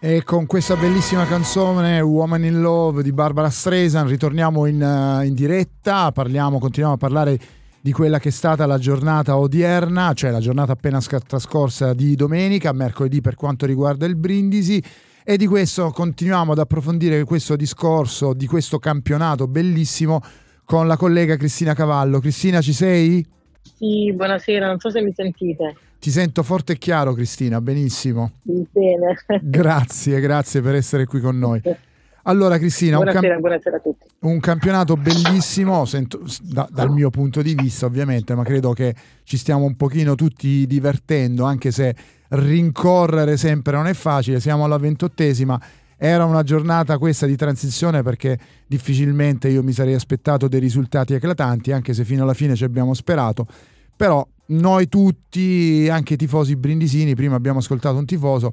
E con questa bellissima canzone Woman in Love di Barbara Streisand ritorniamo in, uh, in, diretta, parliamo, continuiamo a parlare di quella che è stata la giornata odierna, cioè la giornata appena trascorsa di domenica, mercoledì per quanto riguarda il Brindisi e di questo continuiamo ad approfondire questo discorso di questo campionato bellissimo con la collega Cristina Cavallo. Cristina ci sei? Sì, buonasera, non so se mi sentite. Ti sento forte e chiaro Cristina, benissimo. Bene. Grazie, grazie per essere qui con noi. Allora Cristina, buonasera, un, camp- buonasera a tutti. un campionato bellissimo, sento, da, dal mio punto di vista ovviamente, ma credo che ci stiamo un pochino tutti divertendo, anche se rincorrere sempre non è facile, siamo alla ventottesima, era una giornata questa di transizione perché difficilmente io mi sarei aspettato dei risultati eclatanti, anche se fino alla fine ci abbiamo sperato, però noi tutti, anche i tifosi brindisini, prima abbiamo ascoltato un tifoso,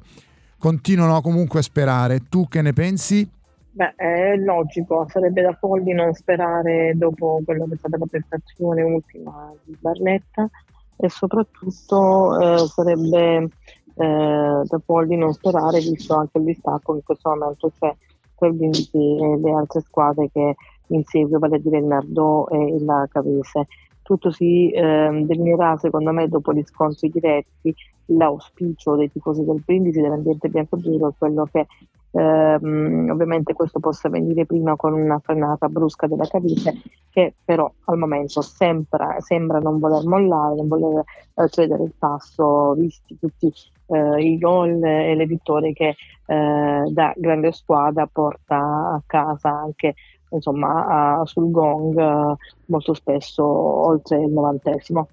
continuano comunque a sperare. Tu che ne pensi? Beh, è logico, sarebbe da folli non sperare dopo quello che è stata la prestazione ultima di Barletta e soprattutto eh, sarebbe eh, da folli non sperare, visto anche il distacco in questo momento c'è tra Brindisi e le altre squadre che insegue, vale a dire il Nardò e il Cavese tutto si eh, definirà secondo me dopo gli scontri diretti l'auspicio dei tifosi del Brindisi dell'ambiente bianco-nero è quello che ehm, ovviamente questo possa avvenire prima con una frenata brusca della Cavite che però al momento sembra, sembra non voler mollare, non voler eh, cedere il passo visti tutti eh, i gol e le vittorie che eh, da grande squadra porta a casa anche insomma, sul gong eh, molto spesso oltre il novantesimo.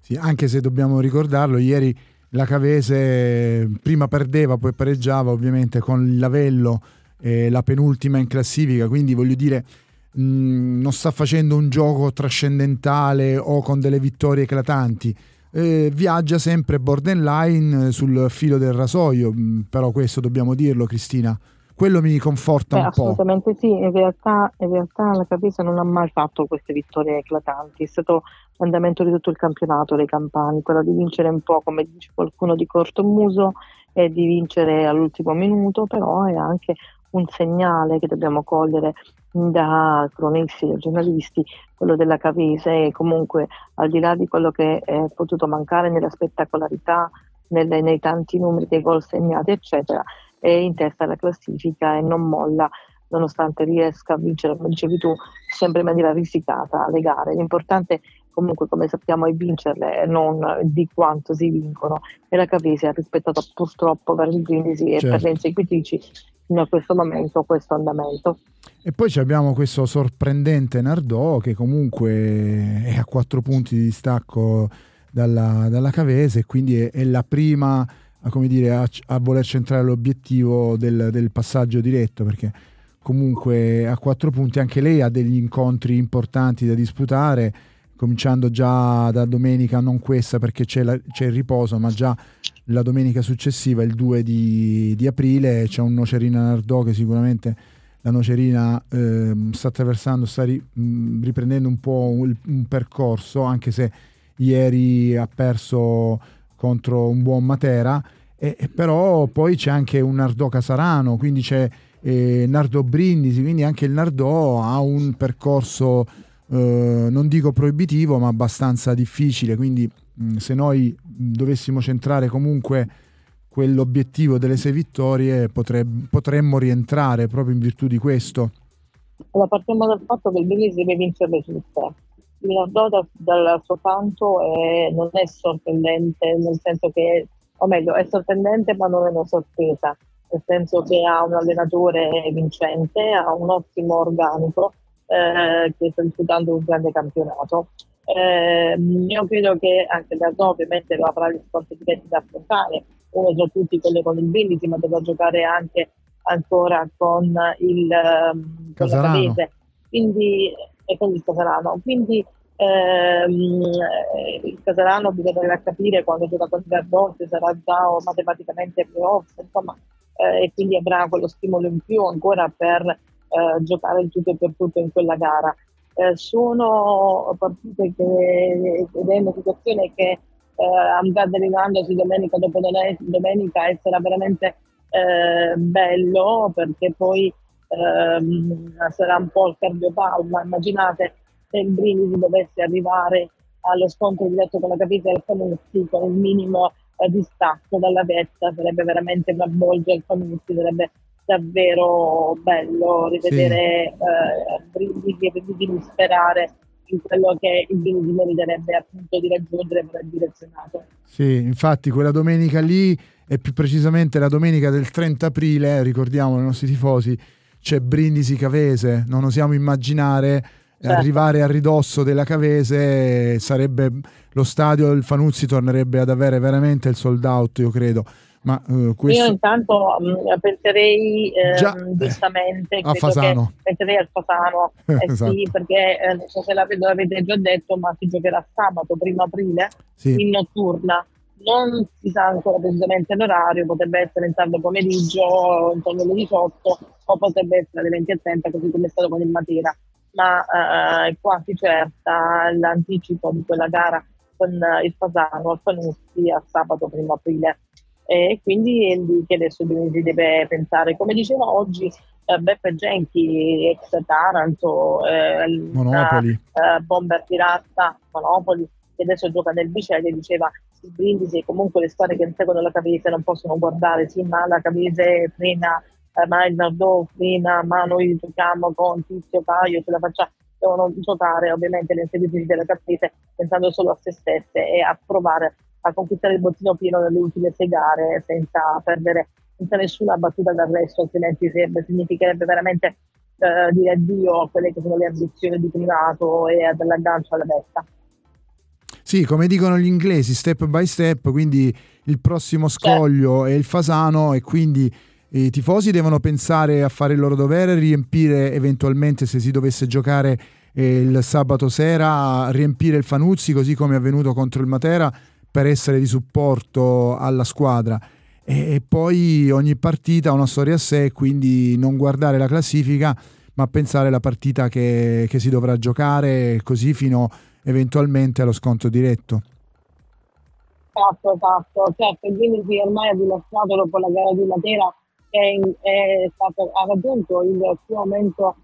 Sì, anche se dobbiamo ricordarlo, ieri la Cavese prima perdeva, poi pareggiava ovviamente con il Lavello, eh, la penultima in classifica, quindi voglio dire mh, mm, non sta facendo un gioco trascendentale o con delle vittorie eclatanti. Eh, viaggia sempre borderline sul filo del rasoio, mm, però questo dobbiamo dirlo Cristina quello mi conforta Beh, un assolutamente po'. sì, in realtà, in realtà la Capisa non ha mai fatto queste vittorie eclatanti, è stato l'andamento di tutto il campionato dei campani, quello di vincere un po' come dice qualcuno di corto muso e di vincere all'ultimo minuto, però è anche un segnale che dobbiamo cogliere da cronisti, da giornalisti, quello della Cavese e comunque al di là di quello che è potuto mancare nella spettacolarità, nelle, nei tanti numeri dei gol segnati, eccetera, è in testa alla classifica e non molla nonostante riesca a vincere, come dicevi tu, sempre in maniera risicata le gare. L'importante comunque, come sappiamo, è vincerle e non di quanto si vincono. E la Cavese ha rispettato purtroppo per il Brindisi certo. e per le inseguitrici fino a questo momento questo andamento. E poi abbiamo questo sorprendente Nardò che comunque è a quattro punti di distacco dalla, dalla Cavese, quindi è, è la prima a, come dire, a, a voler centrare l'obiettivo del, del, passaggio diretto perché comunque a quattro punti anche lei ha degli incontri importanti da disputare cominciando già da domenica non questa perché c'è, la, c'è il riposo ma già la domenica successiva il 2 di, di aprile c'è un Nocerina Nardò che sicuramente la Nocerina eh, sta attraversando sta ri, riprendendo un po' un, un percorso anche se ieri ha perso contro un buon Matera, eh, però poi c'è anche un Nardò Casarano, quindi c'è eh, Nardò Brindisi, quindi anche il Nardò ha un percorso, eh, non dico proibitivo, ma abbastanza difficile, quindi mh, se noi dovessimo centrare comunque quell'obiettivo delle sei vittorie potreb- potremmo rientrare proprio in virtù di questo. Allora, partiamo dal fatto che il Brindisi deve vincere tutte Minardò da, dal suo canto è, non è sorprendente, nel senso che, o meglio, è sorprendente ma non è una sorpresa, nel senso che ha un allenatore vincente, ha un ottimo organico eh, che sta disputando un grande campionato. Eh, io credo che anche Nardò ovviamente avrà gli scontri diretti da affrontare, uno tra tutti quello con il Brindisi, ma dovrà giocare anche ancora con il um, Casarano. Quindi e con il Casalano. Quindi ehm, il Casalano bisognerà capire quando gioca con Gardò se sarà già matematicamente playoff, insomma, eh, e quindi avrà quello stimolo in più ancora per eh, giocare il tutto e per tutto in quella gara. Eh, sono partite che ed è una situazione che eh, andrà derivandosi domenica dopo domenica e sarà veramente eh, bello perché poi ehm, sarà un po' il cardiopalma. Immaginate se il Brindisi dovesse arrivare allo scontro diretto con la capita del Fanuzzi con il minimo eh, distacco dalla vetta, sarebbe veramente una bolgia il Fanuzzi, sarebbe davvero bello rivedere sì. eh, Brindisi e Brindisi sperare in quello che il Brindisi meriterebbe appunto di raggiungere per il direzionato. Sì, infatti quella domenica lì e più precisamente la domenica del 30 aprile, ricordiamo ai nostri tifosi, c'è Brindisi Cavese, non osiamo immaginare certo. arrivare a ridosso della Cavese sarebbe lo stadio del Fanuzzi tornerebbe ad avere veramente il sold out, io credo. Ma, uh, questo... Io intanto mh, mm, penserei eh, Già, giustamente a Fasano. penserei al Fasano, eh, esatto. sì, perché eh, non so se l'avete già detto, ma si giocherà sabato, primo aprile, sì. in notturna non si sa ancora precisamente l'orario, potrebbe essere in tardo pomeriggio, intorno alle 18 o potrebbe essere alle 20 e 30 così come è stato con il Matera, ma eh, è quasi certa l'anticipo di quella gara con il Fasano al Fanuzzi a sabato 1 aprile e quindi è lì che adesso si deve pensare. Come diceva oggi eh, Beppe Genchi, ex Taranto, eh, Monopoli. Eh, bomber di razza, Monopoli, che adesso gioca nel Biceglie, diceva il Brindisi comunque le squadre che seguono la Cavese non possono guardare, sì ma la Cavese frena, eh, ma il Nardò frena, ma noi giochiamo con Tizio Caio, ce la facciamo, devono giocare ovviamente le inseguitrici della Cavese pensando solo a se stesse e a provare a conquistare il bottino pieno nelle ultime sei gare senza perdere senza nessuna battuta d'arresto, altrimenti significherebbe veramente eh, dire addio a quelle che sono le ambizioni di privato e dell'aggancio alla vetta. Sì, come dicono gli inglesi, step by step, quindi il prossimo scoglio certo. è il Fasano e quindi i tifosi devono pensare a fare il loro dovere, riempire eventualmente se si dovesse giocare eh, il sabato sera, riempire il Fanuzzi così come è avvenuto contro il Matera per essere di supporto alla squadra. E, e poi ogni partita ha una storia a sé, quindi non guardare la classifica ma pensare alla partita che, che si dovrà giocare così fino eventualmente allo sconto diretto. Esatto, esatto. Certo, il Vinci ormai ha dimostrato dopo la gara di Matera che è stato, ha raggiunto il suo momento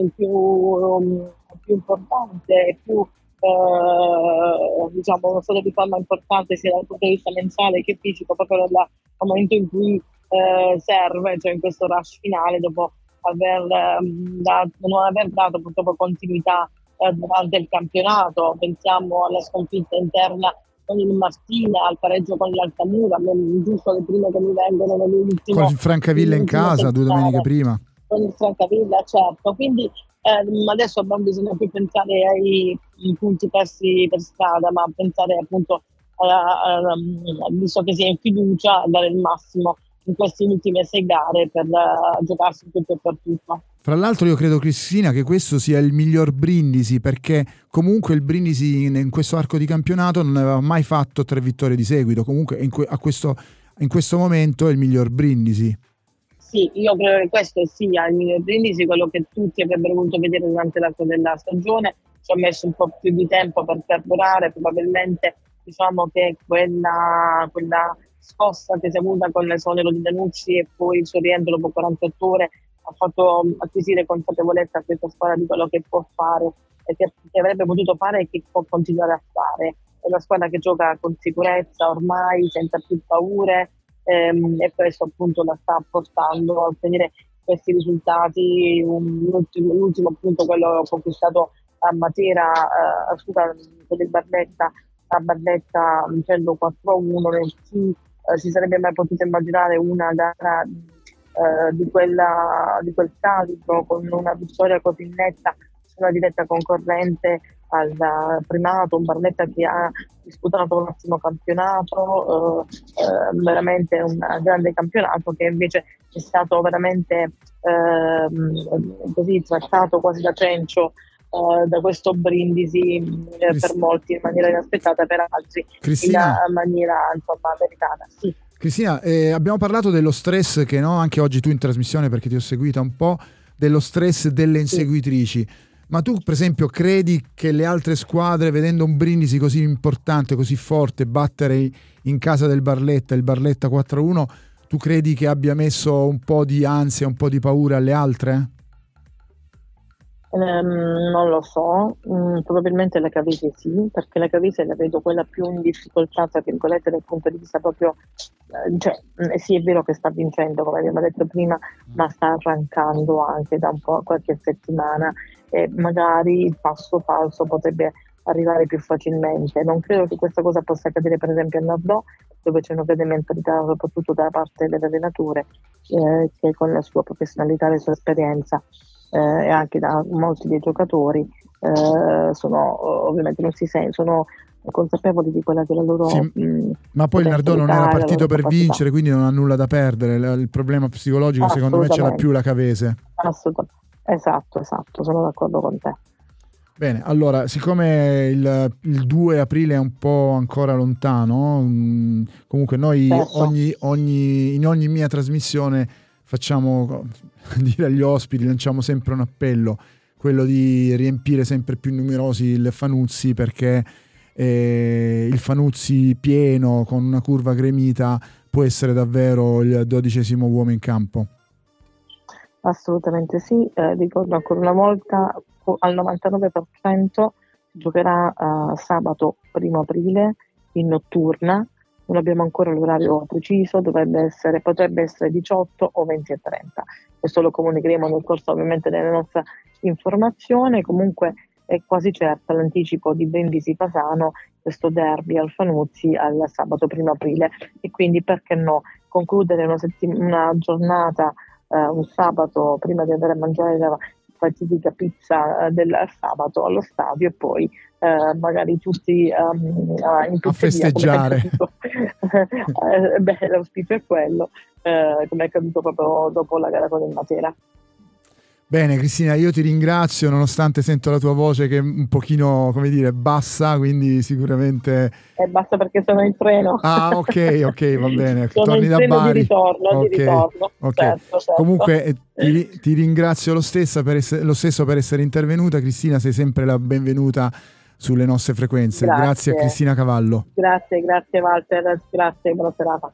in più, um, più, importante più uh, diciamo uno stato di forma importante sia dal punto di vista mentale che fisico proprio nel momento in cui uh, serve, cioè in questo rush finale dopo aver, um, dato, non aver dato purtroppo continuità eh, durante il campionato, pensiamo alla sconfitta interna con il Martina, al pareggio con l'Altamura, giusto le prime che mi vengono nell'ultimo. Con il Francavilla in casa due domeniche prima. Con il Francavilla, certo. Quindi eh, adesso non bisogna più pensare ai punti persi per strada, ma pensare appunto, a, visto che si è in fiducia, a dare il massimo in queste ultime sei gare per uh, giocarsi tutto e per tutto. Fra l'altro io credo Cristina che questo sia il miglior Brindisi perché comunque il Brindisi in, questo arco di campionato non aveva mai fatto tre vittorie di seguito, comunque in, que- questo, in questo momento è il miglior Brindisi. Sì, io credo che questo sia il miglior Brindisi, quello che tutti avrebbero voluto vedere durante l'arco della stagione, ci ho messo un po' più di tempo per carburare, probabilmente diciamo che quella, quella scossa che si è avuta con l'esonero di Danucci e poi il suo rientro dopo 48 ore ha fatto acquisire consapevolezza a questa squadra di quello che può fare e che, che avrebbe potuto fare e che può continuare a fare. È una squadra che gioca con sicurezza ormai, senza più paure ehm, e questo appunto la sta portando a ottenere questi risultati. Un, l'ultimo, l'ultimo appunto quello conquistato a Matera, eh, scusa, con il Barletta, a Barletta vincendo 4-1 nel sì, eh, si sarebbe mai potuto immaginare una gara eh, di, quella, di quel calibro con una vittoria così netta su una diretta concorrente al primato, un Barletta che ha disputato un ottimo campionato, eh, eh, veramente un grande campionato che invece è stato veramente eh, così trattato quasi da cencio eh, da questo brindisi eh, per molti in maniera inaspettata, per altri Cristina. in maniera insomma, meritata. Sì. Cristina, eh, abbiamo parlato dello stress che no, anche oggi tu in trasmissione, perché ti ho seguita un po', dello stress delle inseguitrici. Sì. Ma tu, per esempio, credi che le altre squadre, vedendo un Brindisi così importante, così forte, battere in casa del Barletta, il Barletta 4-1, tu credi che abbia messo un po' di ansia, un po' di paura alle altre? Um, non lo so, um, probabilmente la Cavese sì, perché la Cavese la vedo quella più in difficoltà, tra virgolette, dal punto di vista proprio, eh, cioè mm, sì è vero che sta vincendo, come abbiamo detto prima, ma sta arrancando anche da un po' qualche settimana. E magari il passo falso potrebbe arrivare più facilmente. Non credo che questa cosa possa accadere per esempio a Nordò, dove c'è una grande mentalità soprattutto da parte dell'allenatore, eh, che con la sua professionalità e la sua esperienza eh, e anche da molti dei giocatori eh, sono ovviamente non si sentono consapevoli di quella che è la loro sì, mh, ma poi il Nardò non era partito per capacità. vincere quindi non ha nulla da perdere il problema psicologico secondo me ce l'ha più la Cavese assolutamente esatto esatto sono d'accordo con te Bene, allora, siccome il, il, 2 aprile è un po' ancora lontano, mh, mm, comunque noi certo. ogni, ogni, in ogni mia trasmissione facciamo dire agli ospiti, lanciamo sempre un appello, quello di riempire sempre più numerosi il Fanuzzi perché eh, il Fanuzzi pieno con una curva gremita può essere davvero il dodicesimo uomo in campo. Assolutamente sì, eh, ricordo ancora una volta al 99% giocherà uh, sabato 1 aprile in notturna, non abbiamo ancora l'orario preciso, essere, potrebbe essere 18 o 20 e 30. Questo lo comunicheremo nel corso ovviamente della nostra informazione, comunque è quasi certo l'anticipo di Brindisi Pasano, questo derby al Fanuzzi al sabato 1 aprile e quindi perché no concludere una, settim- una giornata eh, un sabato prima di andare a mangiare la fatidica pizza eh, del sabato allo stadio e poi eh, magari tutti um, in a festeggiare. eh, beh, l'auspicio è quello, eh, come è accaduto proprio dopo la gara con il Matera. Bene Cristina, io ti ringrazio nonostante sento la tua voce che è un pochino, come dire, bassa, quindi sicuramente... È bassa perché sono in treno. Ah ok, ok, va bene. sono Torni da Bari. di ritorno, okay. di ritorno. Okay. Certo, certo. Comunque eh, ti, ti, ringrazio lo, per essere, lo stesso per essere intervenuta. Cristina, sei sempre la benvenuta sulle nostre frequenze. Grazie, grazie a Cristina Cavallo. Grazie, grazie Walter, grazie, buona serata.